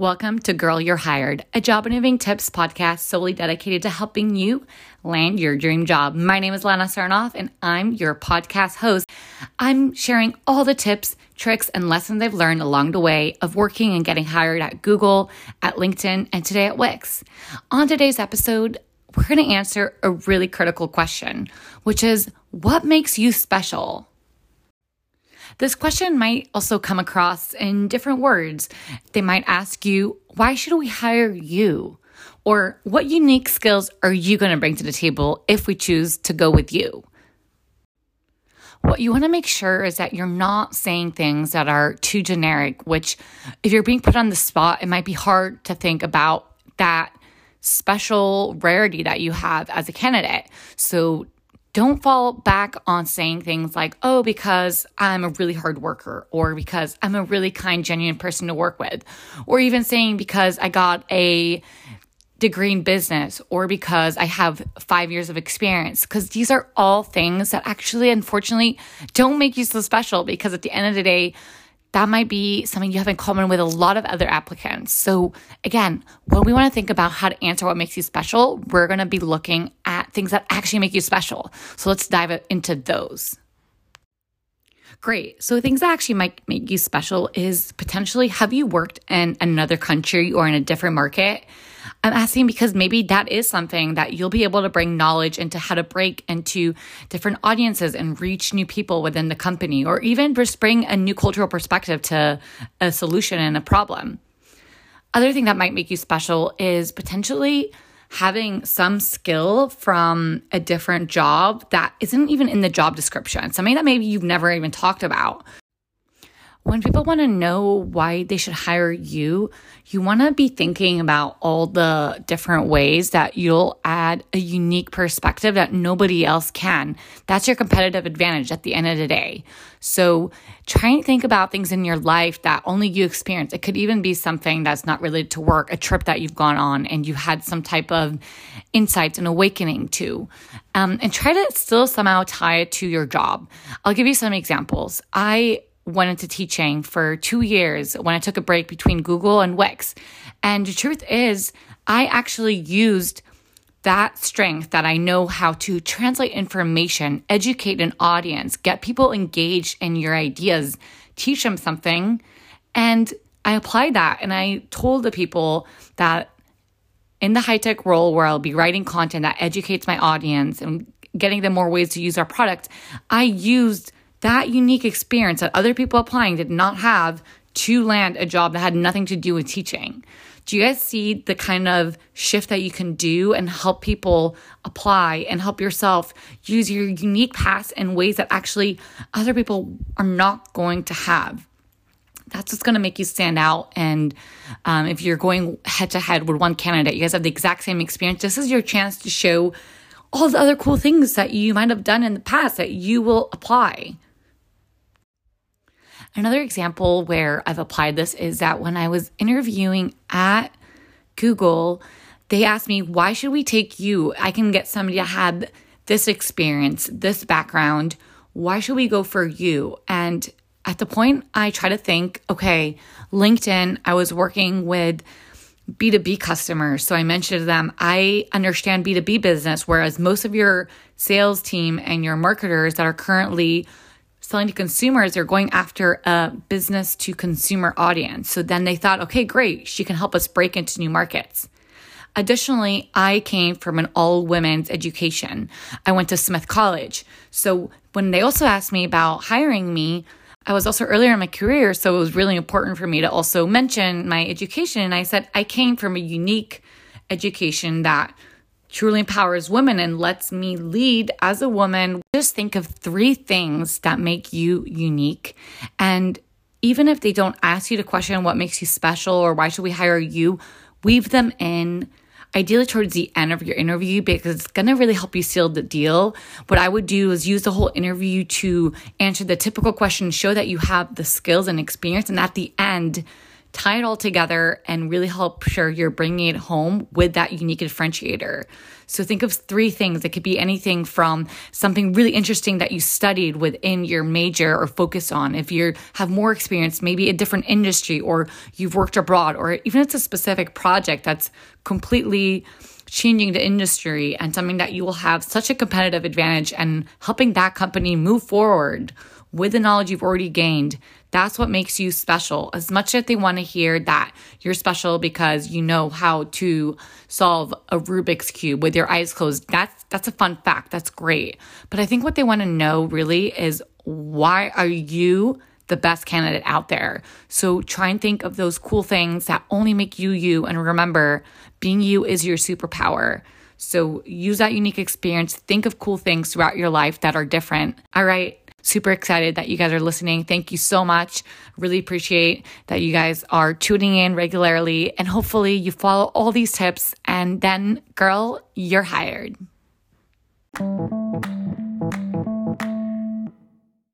Welcome to Girl You're Hired, a job interviewing tips podcast solely dedicated to helping you land your dream job. My name is Lana Sarnoff, and I'm your podcast host. I'm sharing all the tips, tricks, and lessons I've learned along the way of working and getting hired at Google, at LinkedIn, and today at Wix. On today's episode, we're going to answer a really critical question, which is what makes you special? This question might also come across in different words. They might ask you, why should we hire you? Or what unique skills are you going to bring to the table if we choose to go with you? What you want to make sure is that you're not saying things that are too generic, which, if you're being put on the spot, it might be hard to think about that special rarity that you have as a candidate. So don't fall back on saying things like, oh, because I'm a really hard worker, or because I'm a really kind, genuine person to work with, or even saying because I got a degree in business, or because I have five years of experience. Because these are all things that actually, unfortunately, don't make you so special because at the end of the day, that might be something you have in common with a lot of other applicants. So, again, when we want to think about how to answer what makes you special, we're going to be looking at things that actually make you special. So, let's dive into those. Great. So, things that actually might make you special is potentially have you worked in another country or in a different market? I'm asking because maybe that is something that you'll be able to bring knowledge into how to break into different audiences and reach new people within the company, or even just bring a new cultural perspective to a solution and a problem. Other thing that might make you special is potentially having some skill from a different job that isn't even in the job description, something that maybe you've never even talked about when people want to know why they should hire you, you want to be thinking about all the different ways that you'll add a unique perspective that nobody else can. That's your competitive advantage at the end of the day. So try and think about things in your life that only you experience. It could even be something that's not related to work, a trip that you've gone on and you had some type of insights and awakening to. Um, and try to still somehow tie it to your job. I'll give you some examples. I went into teaching for two years when I took a break between Google and Wix. And the truth is, I actually used that strength that I know how to translate information, educate an audience, get people engaged in your ideas, teach them something. And I applied that and I told the people that in the high tech role where I'll be writing content that educates my audience and getting them more ways to use our product, I used that unique experience that other people applying did not have to land a job that had nothing to do with teaching. Do you guys see the kind of shift that you can do and help people apply and help yourself use your unique past in ways that actually other people are not going to have? That's what's going to make you stand out. And um, if you're going head to head with one candidate, you guys have the exact same experience. This is your chance to show all the other cool things that you might have done in the past that you will apply. Another example where I've applied this is that when I was interviewing at Google, they asked me, why should we take you? I can get somebody that had this experience, this background. Why should we go for you? And at the point, I try to think, okay, LinkedIn, I was working with B2B customers. So I mentioned to them, I understand B2B business, whereas most of your sales team and your marketers that are currently selling to consumers, they're going after a business to consumer audience. So then they thought, okay, great, she can help us break into new markets. Additionally, I came from an all women's education. I went to Smith College. So when they also asked me about hiring me, I was also earlier in my career. So it was really important for me to also mention my education. And I said, I came from a unique education that truly empowers women and lets me lead as a woman. Just think of three things that make you unique. And even if they don't ask you to question what makes you special or why should we hire you, weave them in ideally towards the end of your interview because it's going to really help you seal the deal. What I would do is use the whole interview to answer the typical questions, show that you have the skills and experience, and at the end, tie it all together and really help sure you're bringing it home with that unique differentiator. So think of three things. It could be anything from something really interesting that you studied within your major or focus on. If you have more experience, maybe a different industry or you've worked abroad, or even it's a specific project that's completely changing the industry and something that you will have such a competitive advantage and helping that company move forward with the knowledge you've already gained. That's what makes you special. As much as they want to hear that you're special because you know how to solve a Rubik's cube with your eyes closed, that's that's a fun fact. That's great. But I think what they want to know really is why are you the best candidate out there? So try and think of those cool things that only make you you and remember being you is your superpower. So use that unique experience. Think of cool things throughout your life that are different. All right. Super excited that you guys are listening. Thank you so much. Really appreciate that you guys are tuning in regularly and hopefully you follow all these tips and then, girl, you're hired.